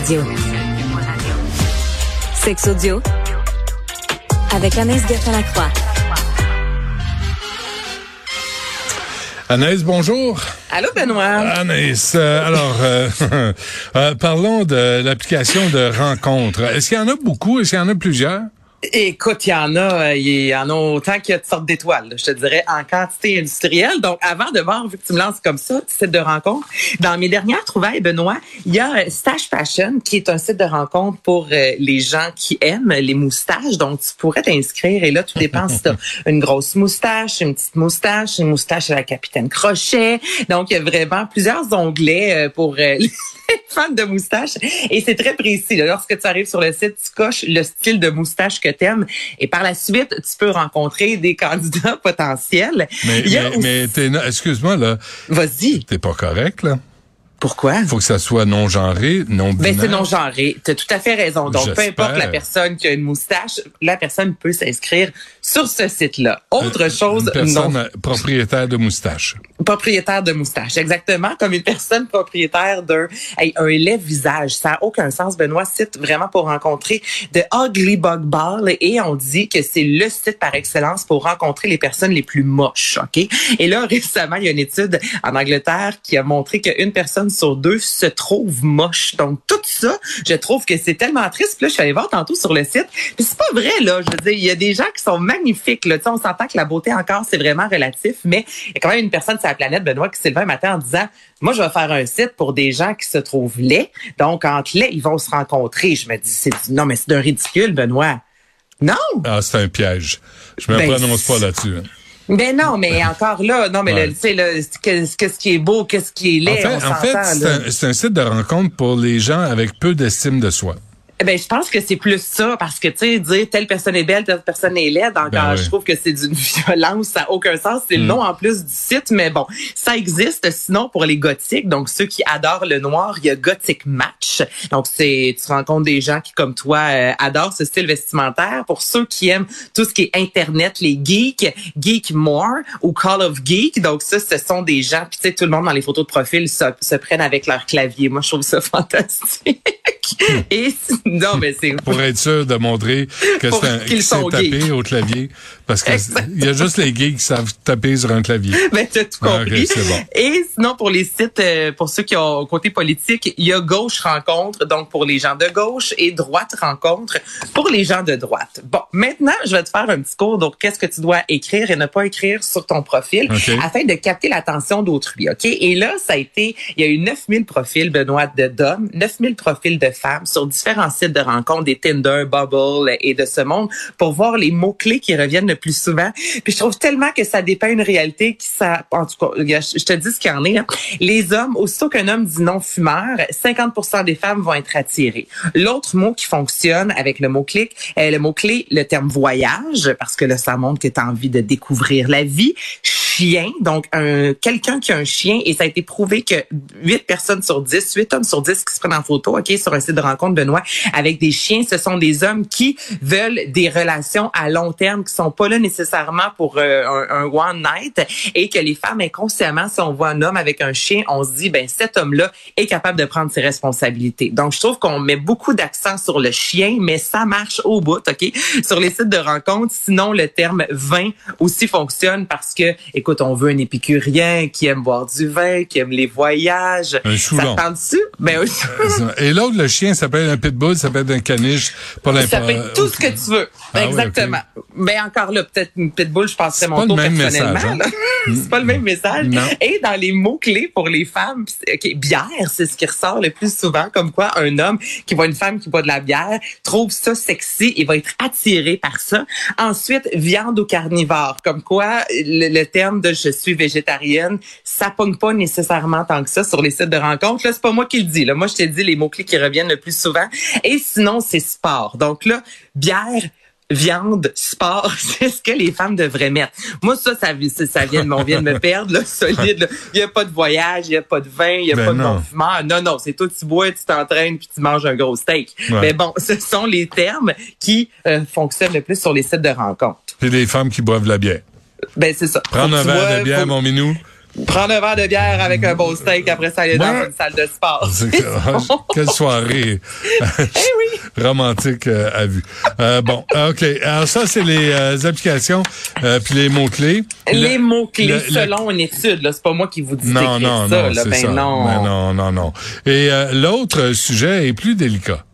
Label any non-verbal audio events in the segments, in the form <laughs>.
Radio. Sex audio avec Anaïs Gertin-Lacroix. Anaïs, bonjour. Allô, Benoît? Anaïs, euh, alors, euh, <laughs> euh, parlons de l'application de rencontres. Est-ce qu'il y en a beaucoup? Est-ce qu'il y en a plusieurs? Écoute, il y en a, euh, il y en a autant qu'il y a de sortes d'étoiles, je te dirais, en quantité industrielle. Donc, avant de voir, vu que tu me lances comme ça, site de rencontre, dans mes dernières trouvailles, Benoît, il y a euh, Stash Fashion, qui est un site de rencontre pour euh, les gens qui aiment les moustaches. Donc, tu pourrais t'inscrire et là, tout dépend si tu <laughs> une grosse moustache, une petite moustache, une moustache à la capitaine Crochet. Donc, il y a vraiment plusieurs onglets pour <laughs> fans de moustache. Et c'est très précis. là. Lorsque tu arrives sur le site, tu coches le style de moustache que t'aimes et par la suite, tu peux rencontrer des candidats <laughs> potentiels. Mais, mais, aussi- excuse-moi, là, Vas-y. t'es pas correct, là. Pourquoi? Faut que ça soit non-genré, non-binaire. Ben, c'est non genré. Tu as tout à fait raison. Donc, peu importe la personne qui a une moustache, la personne peut s'inscrire sur ce site-là. Autre chose, Une non. personne euh, propriétaire de moustache. Propriétaire de moustache, exactement, comme une personne propriétaire d'un hey, un lait visage. Ça n'a aucun sens, Benoît. Site vraiment pour rencontrer de Ugly Bug Ball et on dit que c'est le site par excellence pour rencontrer les personnes les plus moches. Ok? Et là, récemment, il y a une étude en Angleterre qui a montré qu'une personne sur deux se trouve moche. Donc tout ça, je trouve que c'est tellement triste. Puis là, je suis allée voir tantôt sur le site. Puis c'est pas vrai là. Je veux dire, il y a des gens qui sont magnifiques. Là. Tu sais, on s'entend que la beauté encore c'est vraiment relatif, mais il y a quand même une personne sur la planète, Benoît, qui s'est levé un matin en disant, moi, je vais faire un site pour des gens qui se trouvent laids. Donc entre laids, ils vont se rencontrer. Je me dis, c'est non, mais c'est d'un ridicule, Benoît. Non. Ah, c'est un piège. Je me Ben, prononce pas là-dessus. hein. Ben non, mais encore là, non, mais Ouais. le- tu sais, là, qu'est-ce qui est beau, qu'est-ce qui est laid, En fait, en fait c'est un, c'est un site de rencontre pour les gens avec peu d'estime de soi. Eh Ben, je pense que c'est plus ça, parce que, tu sais, dire telle personne est belle, telle personne est laide, encore, Ben je trouve que c'est d'une <laughs> violence, ça n'a aucun sens. C'est le nom en plus du site, mais bon, ça existe. Sinon, pour les gothiques, donc ceux qui adorent le noir, il y a Gothic Match. Donc, c'est, tu rencontres des gens qui, comme toi, euh, adorent ce style vestimentaire. Pour ceux qui aiment tout ce qui est Internet, les geeks, Geek More ou Call of Geek. Donc, ça, ce sont des gens, puis tu sais, tout le monde dans les photos de profil se, se prennent avec leur clavier. Moi, je trouve ça <laughs> fantastique. Et <laughs> non, mais c'est Pour être sûr de montrer que c'est un qu'ils sont gays. au clavier. Parce que il y a juste les gays qui savent taper sur un clavier. <laughs> Ben, t'as tout Ah, compris. bon. Et sinon, pour les sites, euh, pour ceux qui ont côté politique, il y a Gauche Rencontre, donc pour les gens de gauche, et Droite Rencontre pour les gens de droite. Bon, maintenant, je vais te faire un petit cours. Donc, qu'est-ce que tu dois écrire et ne pas écrire sur ton profil afin de capter l'attention d'autrui, OK? Et là, ça a été, il y a eu 9000 profils, Benoît, de d'hommes, 9000 profils de femmes sur différents sites de rencontres, des Tinder, Bubble et de ce monde, pour voir les mots-clés qui reviennent le plus souvent. Puis je trouve tellement que ça dépeint une réalité qui ça, en tout cas, je te dis ce qu'il y en est. hein. Les hommes, aussitôt qu'un homme dit non fumeur, 50% des femmes vont être attirées. L'autre mot qui fonctionne avec le mot-clé, euh, le mot-clé, le terme voyage, parce que là, ça montre que tu as envie de découvrir la vie. Chien, donc un quelqu'un qui a un chien, et ça a été prouvé que 8 personnes sur 10, 8 hommes sur 10 qui se prennent en photo, OK, sur un site de rencontre, Benoît, avec des chiens, ce sont des hommes qui veulent des relations à long terme, qui sont pas là nécessairement pour euh, un, un one night, et que les femmes, inconsciemment, si on voit un homme avec un chien, on se dit, ben cet homme-là est capable de prendre ses responsabilités. Donc, je trouve qu'on met beaucoup d'accent sur le chien, mais ça marche au bout, OK, sur les sites de rencontre. Sinon, le terme vin aussi fonctionne parce que, écoute, on veut un épicurien qui aime boire du vin, qui aime les voyages. Un choulon. Ça dessus? Ben, un Et l'autre, le chien s'appelle un pitbull, ça s'appelle un caniche. Pas ça peut être tout ce que tu veux. Ah oui, Exactement. Mais encore là, peut-être une pitbull, je passerais C'est mon tour personnellement. message, là. <laughs> c'est pas le même message. Non. Et dans les mots-clés pour les femmes, pis- OK, bière, c'est ce qui ressort le plus souvent, comme quoi un homme qui voit une femme qui boit de la bière trouve ça sexy et va être attiré par ça. Ensuite, viande ou carnivore, comme quoi le, le terme de je suis végétarienne, ça pogne pas nécessairement tant que ça sur les sites de rencontres. Là, c'est pas moi qui le dis. Là. Moi, je t'ai dit les mots-clés qui reviennent le plus souvent. Et sinon, c'est sport. Donc là, bière, viande, sport, <laughs> c'est ce que les femmes devraient mettre. Moi, ça, ça, vient de, on vient de me perdre, là, <laughs> solide. là. Il y a pas de voyage, il y a pas de vin, il y a Ben pas de non. bon fumeur. Non, non, c'est toi, tu bois, tu t'entraînes, puis tu manges un gros steak. Ouais. Mais bon, ce sont les termes qui euh, fonctionnent le plus sur les sites de rencontres. Puis les femmes qui boivent de la bière. Ben, c'est ça. Prendre un verre bois, de bière, faut- mon minou. Prendre un verre de bière avec un beau steak, après ça, aller dans Ouais. une salle de sport. <laughs> Quelle soirée <laughs> Eh romantique euh, à vue. Euh, bon, OK. Alors ça, c'est les euh, applications euh, puis les mots-clés. Les Le- mots-clés le- selon une étude, là, c'est pas moi qui vous dis Non, non, ça. non, là. ben ça. non. Ben non, non, non. Et l'autre sujet est plus délicat.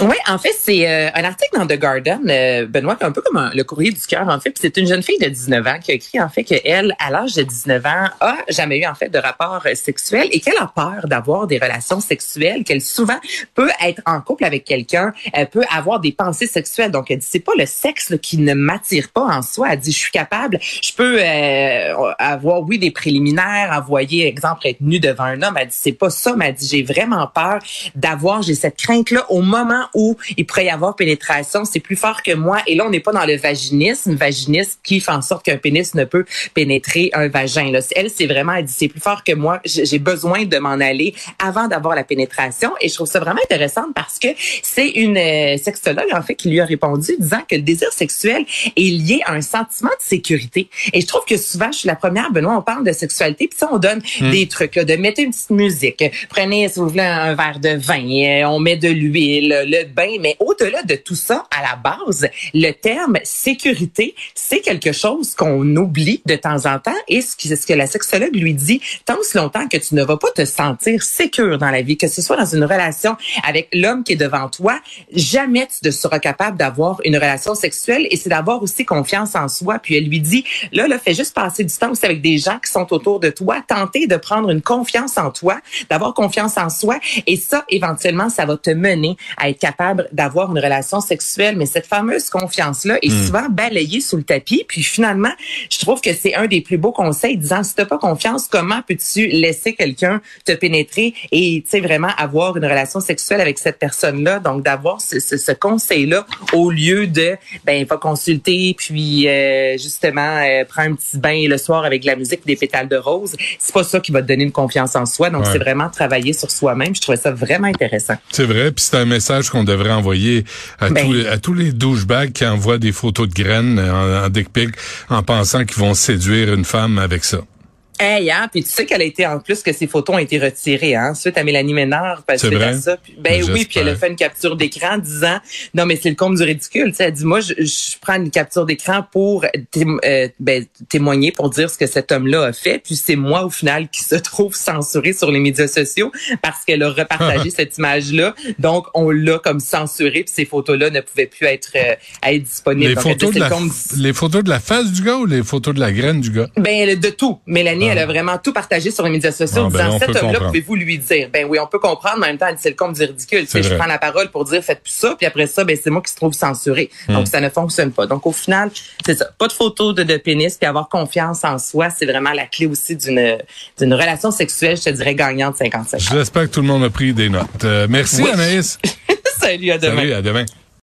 Oui, en fait, c'est euh, un article dans The Garden, euh, Benoît, un peu comme le courrier du cœur, en fait. C'est une jeune fille de 19 ans qui a écrit, en fait, qu'elle, à l'âge de 19 ans, a jamais eu, en fait, de rapport euh, sexuel et qu'elle a peur d'avoir des relations sexuelles, qu'elle souvent peut être en couple avec quelqu'un, elle peut avoir des pensées sexuelles. Donc, elle dit, c'est pas le sexe là, qui ne m'attire pas en soi. Elle dit, je suis capable, je peux euh, avoir, oui, des préliminaires, envoyer, exemple, être nue devant un homme. Elle dit, c'est pas ça, mais elle dit, j'ai vraiment peur d'avoir, j'ai cette crainte-là au moment où il pourrait y avoir pénétration. C'est plus fort que moi. Et là, on n'est pas dans le vaginisme, vaginisme qui fait en sorte qu'un pénis ne peut pénétrer un vagin. Là. Elle, c'est vraiment, elle dit, c'est plus fort que moi. J'ai besoin de m'en aller avant d'avoir la pénétration. Et je trouve ça vraiment intéressant parce que c'est une euh, sexologue, en fait, qui lui a répondu disant que le désir sexuel est lié à un sentiment de sécurité. Et je trouve que souvent, je suis la première, Benoît, on parle de sexualité, puis ça, on donne des trucs, là, de mettre une petite musique. Prenez, si vous voulez, un verre de vin, euh, on met de l'huile, le bain, mais au-delà de tout ça, à la base, le terme sécurité, c'est quelque chose qu'on oublie de temps en temps. Et ce, qui- ce que la sexologue lui dit, tant aussi longtemps que tu ne vas pas te sentir sécure dans la vie, que ce soit dans une relation avec l'homme qui est devant toi, jamais tu ne seras capable d'avoir une relation sexuelle. Et c'est d'avoir aussi confiance en soi. Puis elle lui dit, là, là, fais juste passer du temps aussi avec des gens qui sont autour de toi, tenter de prendre une confiance en toi, d'avoir confiance en soi. Et ça, éventuellement, ça va te mener à être capable d'avoir une relation sexuelle. Mais cette fameuse confiance-là est souvent balayée sous le tapis. Puis finalement, je trouve que c'est un des plus beaux conseils disant, si t'as pas confiance, comment peux-tu laisser quelqu'un te pénétrer et, tu sais, vraiment avoir une relation sexuelle avec cette personne-là? Donc, d'avoir ce, ce, ce conseil-là au lieu de, ben, va consulter, puis euh, justement, euh, prends un petit bain le soir avec de la musique des pétales de rose. C'est pas ça qui va te donner une confiance en soi. Donc, Ouais. c'est vraiment travailler sur soi-même. Je trouvais ça vraiment intéressant. C'est vrai, puis c'est un message qu'on devrait envoyer à, Ben. tous, les, à tous les douchebags qui envoient des photos de graines en, en dick pic en pensant qu'ils vont séduire une femme avec ça. Hey, hein, puis tu sais qu'elle a été en plus que ses photos ont été retirées, hein, suite à Mélanie Ménard, parce vrai? à ça. Puis- ben oui, puis elle a fait une capture d'écran disant non mais c'est le comble du ridicule. Tu sais, elle dit moi je, je prends une capture d'écran pour tém- euh, ben, témoigner pour dire ce que cet homme-là a fait, puis c'est moi au final qui se trouve censuré sur les médias sociaux parce qu'elle a repartagé <laughs> cette image-là. Donc on l'a comme censuré, puis ces photos-là ne pouvaient plus être euh, être disponibles. Les Donc, photos, de la, le comble du- les photos de la face du gars ou les photos de la graine du gars? ben de tout. Mélanie, elle a vraiment tout partagé sur les médias sociaux, Ah, ben disant cet homme-là, pouvez-vous lui dire? Ben oui, on peut comprendre, mais en même temps, elle dit, c'est le compte du ridicule. Je prends la parole pour dire faites plus ça, puis après ça, ben c'est moi qui se trouve censuré. Hmm. Donc ça ne fonctionne pas. Donc au final, c'est ça. Pas de photos de, de pénis, puis avoir confiance en soi, c'est vraiment la clé aussi d'une d'une relation sexuelle, je te dirais gagnante 55. J'espère que tout le monde a pris des notes. Euh, merci Oui. Anaïs. <laughs> Salut, à demain. Salut, à demain.